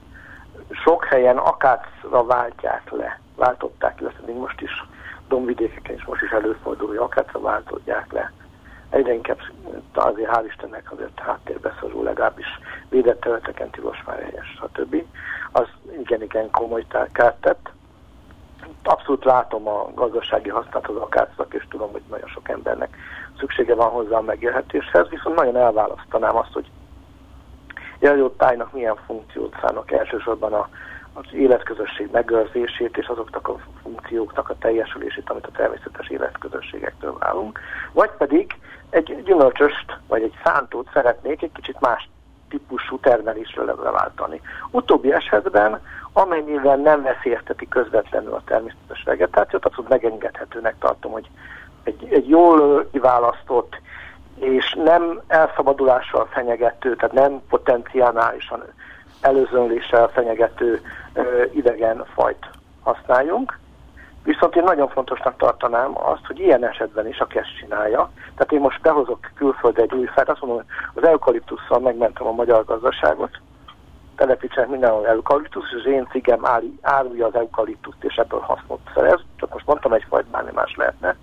sok helyen akácra váltják le, váltották le, még most is dombvidékeken is most is előfordul, hogy akácra váltodják le. Egyre inkább azért hál' Istennek azért háttérbe szorul, legalábbis védett területeken tilos már helyes, stb. Az igen-igen komoly kárt tett. Abszolút látom a gazdasági hasznát az akácnak, és tudom, hogy nagyon sok embernek szüksége van hozzá a megélhetéshez, viszont nagyon elválasztanám azt, hogy jelölt tájnak milyen funkciót szánok elsősorban a az életközösség megőrzését és azoknak a funkcióknak a teljesülését, amit a természetes életközösségektől válunk, vagy pedig egy gyümölcsöst vagy egy szántót szeretnék egy kicsit más típusú termelésre leváltani. Utóbbi esetben, amennyiben nem veszélyezteti közvetlenül a természetes vegetációt, abszolút megengedhetőnek tartom, hogy egy, egy jól kiválasztott és nem elszabadulással fenyegető, tehát nem potenciálisan előzönléssel fenyegető ö, idegen fajt használjunk. Viszont én nagyon fontosnak tartanám azt, hogy ilyen esetben is a KESZ csinálja. Tehát én most behozok külföldre egy új fát, azt mondom, hogy az eukaliptusszal megmentem a magyar gazdaságot, telepítsenek mindenhol eukaliptusz, és az én cigem árulja az eukaliptuszt, és ebből hasznot szerez, csak most mondtam egy fajt, bármi más lehetne,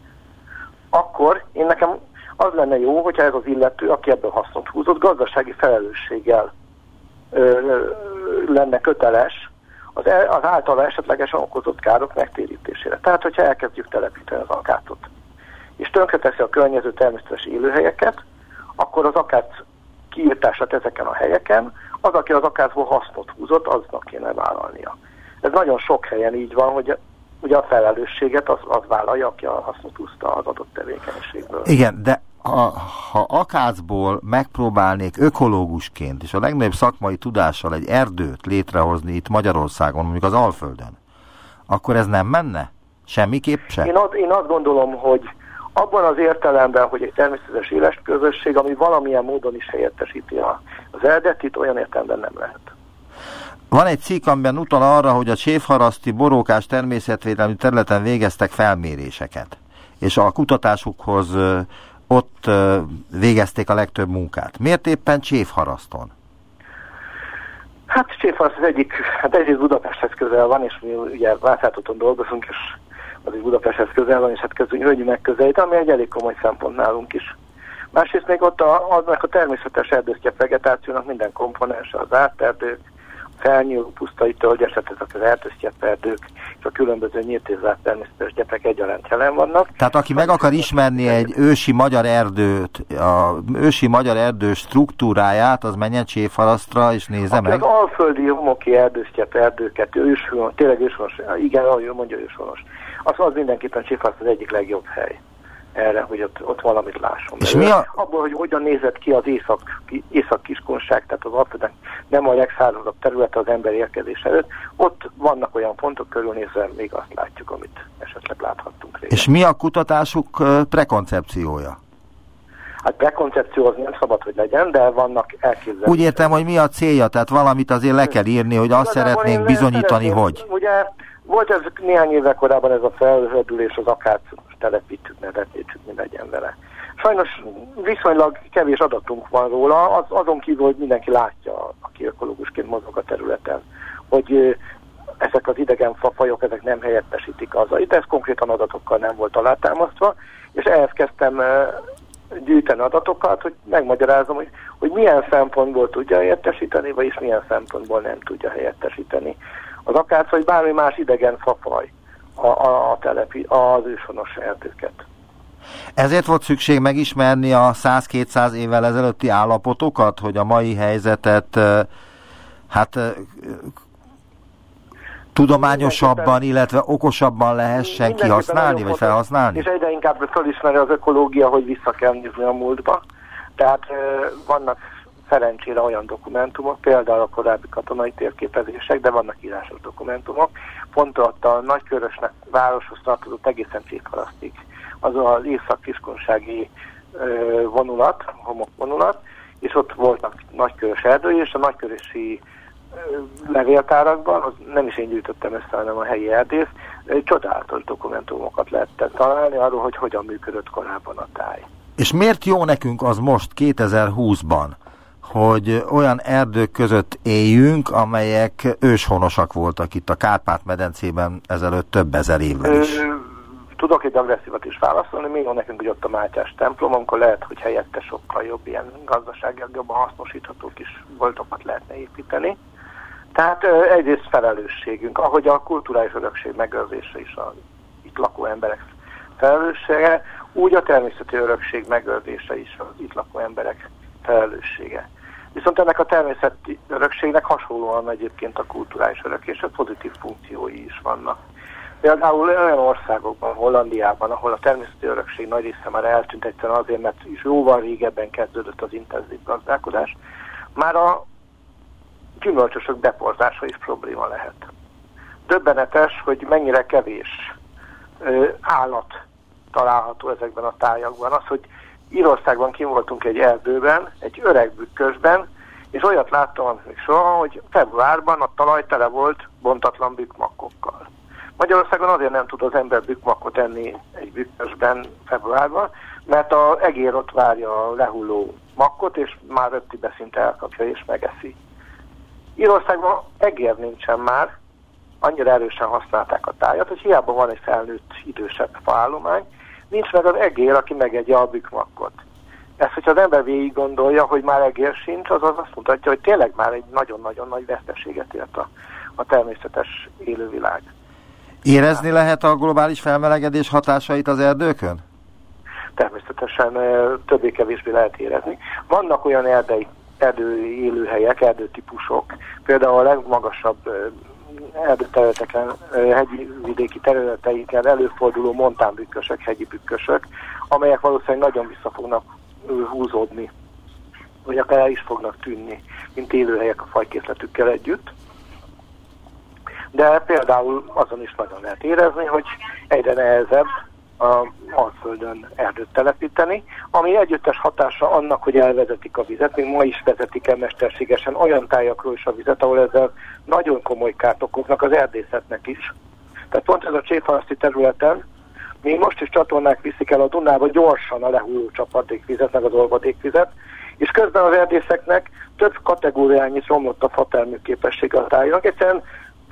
akkor én nekem az lenne jó, hogyha ez az illető, aki ebből hasznot húzott, gazdasági felelősséggel lenne köteles az, el, az általa esetlegesen okozott károk megtérítésére. Tehát, hogyha elkezdjük telepíteni az akátot, és tönkreteszi a környező természetes élőhelyeket, akkor az akác kiírtását ezeken a helyeken, az, aki az akácból hasznot húzott, aznak kéne vállalnia. Ez nagyon sok helyen így van, hogy ugye a felelősséget az, az vállalja, aki a hasznot húzta az adott tevékenységből. Igen, de ha, ha akácból megpróbálnék ökológusként és a legnagyobb szakmai tudással egy erdőt létrehozni itt Magyarországon, mondjuk az Alföldön, akkor ez nem menne? Semmiképp sem? Én, az, én azt gondolom, hogy abban az értelemben, hogy egy természetes éles közösség, ami valamilyen módon is helyettesíti az eredetit, olyan értelemben nem lehet. Van egy cikk, amiben utal arra, hogy a csévharaszti borókás természetvédelmi területen végeztek felméréseket, és a kutatásukhoz ott végezték a legtöbb munkát. Miért éppen Csévharaszton? Hát Csévharaszt az egyik, hát egyrészt Budapesthez közel van, és mi ugye Vászátúton dolgozunk, és az is Budapesthez közel van, és hát közünk hölgyi megközelít, ami egy elég komoly szempont nálunk is. Másrészt még ott a, aznak a természetes erdősztyep vegetációnak minden komponense, az árterdők, felnyúló pusztai tölgyeset, ezek az erdősztyeperdők és a különböző nyíltézárt természetes gyepek egyaránt jelen vannak. Tehát aki meg akar ismerni egy ősi magyar erdőt, a ősi magyar erdő struktúráját, az menjen Cséfarasztra és nézze aki meg. az alföldi homoki erdősztyep erdőket, őshonos, tényleg őshonos, igen, ahogy mondja őshonos, az, az mindenképpen Cséfaraszt az egyik legjobb hely. Erre, hogy ott, ott valamit lásson. És mi a... Abból, hogy hogyan nézett ki az észak, észak-kiskonság, tehát az Alföldön nem a legszárazabb terület az ember érkezése előtt, ott vannak olyan pontok körülnézve, még azt látjuk, amit esetleg láthattunk régen. És mi a kutatásuk prekoncepciója? Hát prekoncepció az nem szabad, hogy legyen, de vannak elképzelések. Úgy értem, hogy mi a célja, tehát valamit azért le kell írni, hogy azt szeretnénk bizonyítani, hogy. Ugye volt ez néhány éve korábban ez a felhődülés, az akár telepítjük, ne telepítjük, mi legyen vele. Sajnos viszonylag kevés adatunk van róla, az, azon kívül, hogy mindenki látja, aki ökológusként mozog a területen, hogy ezek az idegen fafajok, ezek nem helyettesítik az. Itt ez konkrétan adatokkal nem volt alátámasztva, és ehhez kezdtem gyűjteni adatokat, hogy megmagyarázom, hogy, hogy milyen szempontból tudja helyettesíteni, vagyis milyen szempontból nem tudja helyettesíteni. Az akác, vagy bármi más idegen fafaj a, a, a telepi, az őshonos erdőket. Ezért volt szükség megismerni a 100-200 évvel ezelőtti állapotokat, hogy a mai helyzetet hát tudományosabban, illetve okosabban lehessen kihasználni, vagy felhasználni? És egyre inkább felismeri az ökológia, hogy vissza kell nézni a múltba. Tehát vannak szerencsére olyan dokumentumok, például a korábbi katonai térképezések, de vannak írásos dokumentumok, pont ott a nagykörösnek városhoz tartozott egészen Csíkharasztig. Az az észak-kiskunsági vonulat, homokvonulat, és ott voltak nagykörös erdői, és a nagykörösi levéltárakban, az nem is én gyűjtöttem ezt, hanem a helyi erdész, csodálatos dokumentumokat lehetett találni arról, hogy hogyan működött korábban a táj. És miért jó nekünk az most 2020-ban, hogy olyan erdők között éljünk, amelyek őshonosak voltak itt a Kárpát-medencében ezelőtt több ezer évvel is? tudok egy agresszívat is válaszolni, még van nekünk, hogy ott a Mátyás templom, amikor lehet, hogy helyette sokkal jobb ilyen gazdaságilag jobban hasznosíthatók is voltokat lehetne építeni. Tehát egyrészt felelősségünk, ahogy a kulturális örökség megőrzése is a itt lakó emberek felelőssége, úgy a természeti örökség megőrzése is az itt lakó emberek felelőssége. Viszont ennek a természeti örökségnek hasonlóan egyébként a kulturális örök és a pozitív funkciói is vannak. Például olyan országokban, Hollandiában, ahol a természeti örökség nagy része már eltűnt egyszerűen azért, mert is jóval régebben kezdődött az intenzív gazdálkodás, már a gyümölcsösök beporzása is probléma lehet. Döbbenetes, hogy mennyire kevés ö, állat található ezekben a tájakban. Az, hogy Írországban kim voltunk egy erdőben, egy öreg bükkösben, és olyat láttam még soha, hogy februárban a talaj tele volt bontatlan bükmakkokkal. Magyarországon azért nem tud az ember bükmakot enni egy bükkösben februárban, mert a egér ott várja a lehulló makkot, és már röptibe szinte elkapja és megeszi. Írországban egér nincsen már, annyira erősen használták a tájat, hogy hiába van egy felnőtt idősebb faállomány, nincs meg az egér, aki megegye a bükmakkot. Ezt, hogyha az ember végig gondolja, hogy már egér sincs, az az azt mutatja, hogy tényleg már egy nagyon-nagyon nagy veszteséget ért a, a természetes élővilág. Érezni lehet a globális felmelegedés hatásait az erdőkön? Természetesen többé-kevésbé lehet érezni. Vannak olyan erdei erdői élőhelyek, erdőtípusok, például a legmagasabb erdőterületeken, hegyi vidéki területeiken előforduló montánbükkösök, hegyi bükkösök, amelyek valószínűleg nagyon vissza fognak húzódni, vagy akár el is fognak tűnni, mint élőhelyek a fajkészletükkel együtt. De például azon is nagyon lehet érezni, hogy egyre nehezebb a Alföldön erdőt telepíteni, ami együttes hatása annak, hogy elvezetik a vizet, még ma is vezetik el mesterségesen olyan tájakról is a vizet, ahol ezzel nagyon komoly kárt okoznak az erdészetnek is. Tehát pont ez a csétharaszti területen, még most is csatornák viszik el a Dunába gyorsan a lehulló csapadékvizet, meg az olvadékvizet, és közben az erdészeknek több kategóriányi romlott a fatermő képessége a tájnak, egyszerűen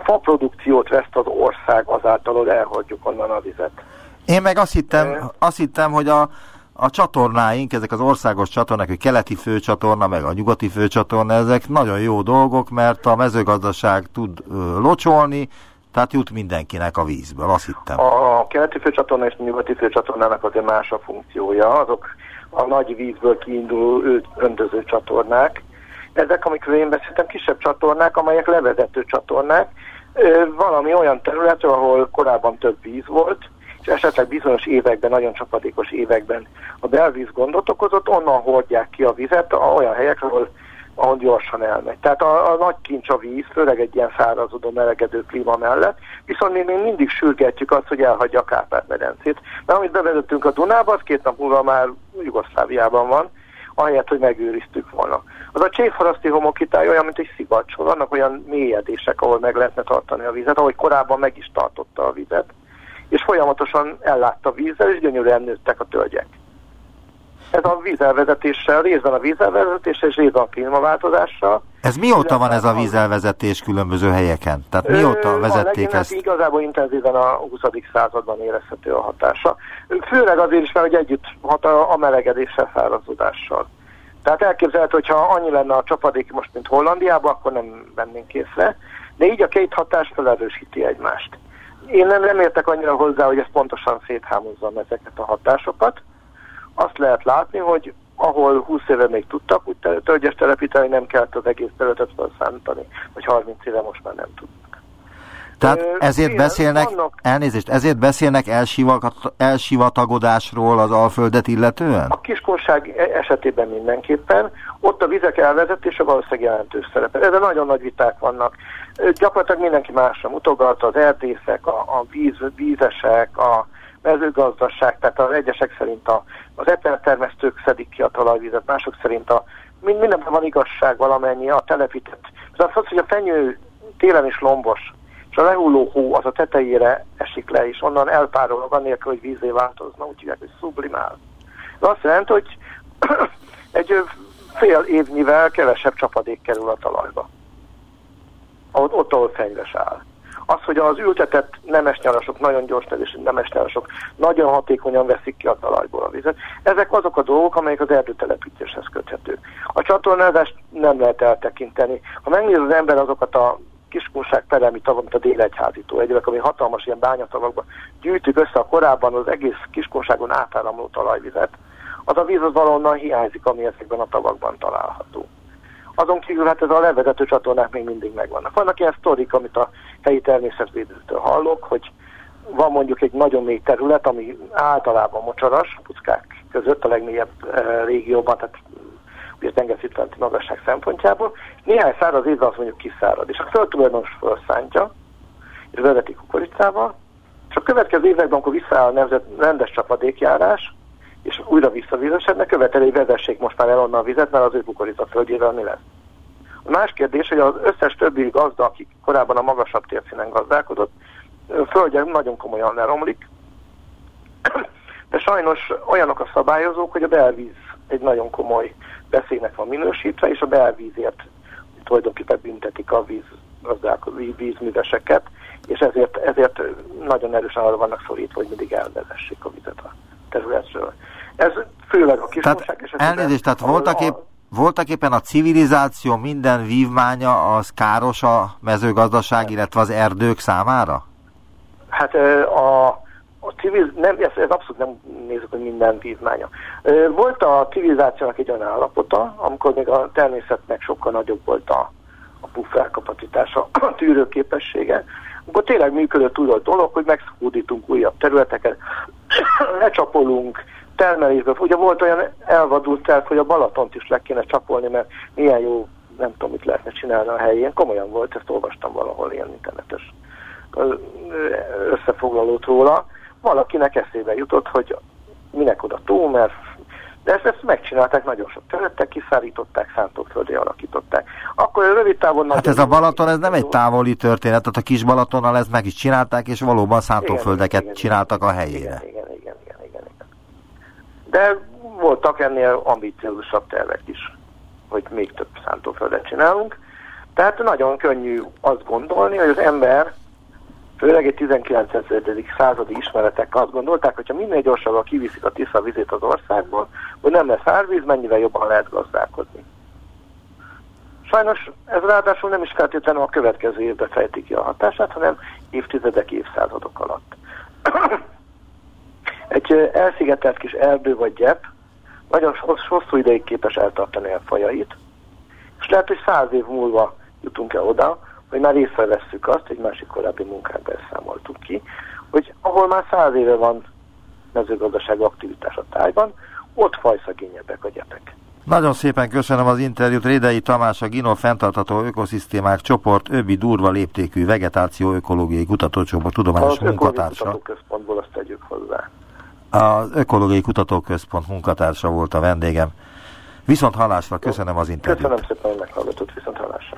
faprodukciót veszt az ország azáltal, hogy elhagyjuk onnan a vizet. Én meg azt hittem, azt hittem hogy a, a csatornáink, ezek az országos csatornák, a keleti főcsatorna, meg a nyugati főcsatorna, ezek nagyon jó dolgok, mert a mezőgazdaság tud ö, locsolni, tehát jut mindenkinek a vízből, azt hittem. A keleti főcsatorna és a nyugati főcsatornának azért más a funkciója, azok a nagy vízből kiinduló öntöző csatornák. Ezek, amikről én beszéltem, kisebb csatornák, amelyek levezető csatornák, valami olyan terület, ahol korábban több víz volt, és esetleg bizonyos években, nagyon csapadékos években a belvíz gondot okozott, onnan hordják ki a vizet olyan helyekre, ahol, ahol gyorsan elmegy. Tehát a, a nagy kincs a víz, főleg egy ilyen szárazodó, melegedő klíma mellett, viszont mi még mindig sürgetjük azt, hogy elhagyja a Kárpát-medencét. Mert amit bevezettünk a Dunába, az két nap múlva már Jugoszláviában van, ahelyett, hogy megőriztük volna. Az a csévharaszti homokitály olyan, mint egy szivacsor, vannak olyan mélyedések, ahol meg lehetne tartani a vizet, ahogy korábban meg is tartotta a vizet, és folyamatosan ellátta vízzel, és gyönyörűen nőttek a tölgyek. Ez a vízelvezetéssel, részben a vízelvezetéssel és részben a klímaváltozással. Ez mióta van ez a vízelvezetés különböző helyeken? Tehát mióta vezették ezt? Igazából intenzíven a 20. században érezhető a hatása. Főleg azért is, mert hogy együtt hat a melegedéssel, szárazodással. Tehát elképzelhető, hogyha annyi lenne a csapadék most, mint Hollandiában, akkor nem vennénk észre. De így a két hatás felerősíti egymást. Én nem, nem értek annyira hozzá, hogy ez pontosan széthámozzam ezeket a hatásokat. Azt lehet látni, hogy ahol 20 éve még tudtak úgy tölgyes telepíteni, nem kellett az egész területet felszámítani, vagy 30 éve most már nem tudnak. Tehát ezért beszélnek, elnézést, ezért beszélnek elsivatagodásról az Alföldet illetően? A kiskorság e- esetében mindenképpen. Ott a vizek elvezetése valószínűleg jelentős szerepe. Ezzel nagyon nagy viták vannak. Gyakorlatilag mindenki másra mutogat, az erdészek, a, a víz, vízesek, a mezőgazdaság, tehát az egyesek szerint a, az eteltermesztők szedik ki a talajvizet, mások szerint a mind, mindenben van igazság valamennyi, a telepített. Az az, hogy a fenyő télen is lombos, és a lehulló hó az a tetejére esik le, és onnan elpárol, annélkül, hogy vízé változna, úgy hívják, hogy sublimál. Ez azt jelenti, hogy [clears throat] egy fél évnyivel kevesebb csapadék kerül a talajba. Ott, ott ahol fenyves áll. Az, hogy az ültetett nemes nyarasok, nagyon gyors nevésű nemes nyarasok nagyon hatékonyan veszik ki a talajból a vizet. Ezek azok a dolgok, amelyek az erdőtelepítéshez köthetők. A csatornázást nem lehet eltekinteni. Ha megnéz az ember azokat a kiskunság perelmi tavak, mint a délegyházító egyébek, ami hatalmas ilyen bányatavakban gyűjtük össze a korábban az egész kiskunságon átáramló talajvizet, az a víz az valahonnan hiányzik, ami ezekben a tavakban található. Azon kívül hát ez a levezető csatornák még mindig megvannak. Vannak ilyen sztorik, amit a helyi természetvédőtől hallok, hogy van mondjuk egy nagyon mély terület, ami általában mocsaras, puszkák között a legmélyebb e, régióban, tehát és tengerszintfenti magasság szempontjából. Néhány száraz évben az mondjuk kiszárad, és a földtulajdonos felszántja, és vezeti kukoricával, és a következő években, amikor visszaáll a nemzet rendes csapadékjárás, és újra visszavízesednek, követeli, hogy vezessék most már el onnan a vizet, mert az ő kukorica földjével mi lesz. A más kérdés, hogy az összes többi gazda, akik korábban a magasabb térszínen gazdálkodott, földje nagyon komolyan leromlik, de sajnos olyanok a szabályozók, hogy a belvíz egy nagyon komoly veszélynek van minősítve, és a belvízért tulajdonképpen büntetik a víz, vízműveseket, és ezért, ezért nagyon erősen arra vannak szorítva, hogy mindig elvezessék a vizet a területről. Ez főleg a kisország esetében... Elnézést, tehát voltak épp, voltak éppen a civilizáció minden vívmánya az káros a mezőgazdaság, illetve az erdők számára? Hát a a civil, nem, ez, ez abszolút nem nézzük, hogy minden vívmánya. Volt a civilizációnak egy olyan állapota, amikor még a természetnek sokkal nagyobb volt a, a puffer kapacitása, a tűrőképessége, akkor tényleg működött úgy a dolog, hogy megszabadítunk újabb területeket, [coughs] lecsapolunk, termelésbe. Ugye volt olyan elvadult terv, hogy a Balatont is le kéne csapolni, mert milyen jó, nem tudom, mit lehetne csinálni a helyén. Komolyan volt, ezt olvastam valahol ilyen internetes összefoglalót róla valakinek eszébe jutott, hogy minek oda tó, mert de ezt, ezt megcsinálták nagyon sok területek, kiszárították, szántóföldé alakították. Akkor rövid távon... Hát ez a Balaton, ez nem egy távoli történet, tehát a kis Balatonnal ezt meg is csinálták, és valóban szántóföldeket igen, igen, csináltak a helyére. Igen, igen, igen, igen, igen, igen. De voltak ennél ambiciózusabb tervek is, hogy még több szántóföldet csinálunk. Tehát nagyon könnyű azt gondolni, hogy az ember főleg egy 19. századi ismeretek azt gondolták, hogyha minél gyorsabban kiviszik a Tisza vizét az országból, hogy nem lesz árvíz, mennyivel jobban lehet gazdálkodni. Sajnos ez ráadásul nem is feltétlenül a következő évben fejti ki a hatását, hanem évtizedek, évszázadok alatt. [coughs] Egy elszigetelt kis erdő vagy gyep nagyon hosszú ideig képes eltartani a fajait, és lehet, hogy száz év múlva jutunk el oda, hogy már észrevesszük azt, egy másik korábbi munkánkban számoltuk ki, hogy ahol már száz éve van mezőgazdaság aktivitás a tájban, ott fajszegényebbek a gyepek. Nagyon szépen köszönöm az interjút. Rédei Tamás, a Gino fenntartható ökoszisztémák csoport öbbi durva léptékű vegetáció ökológiai kutatócsoport tudományos az munkatársa. Az kutatóközpontból azt tegyük hozzá. Az Ökológiai Kutatóközpont munkatársa volt a vendégem. Viszont hallásra, köszönöm az interjút. Köszönöm szépen, hogy meghallgatott, viszont hallásra.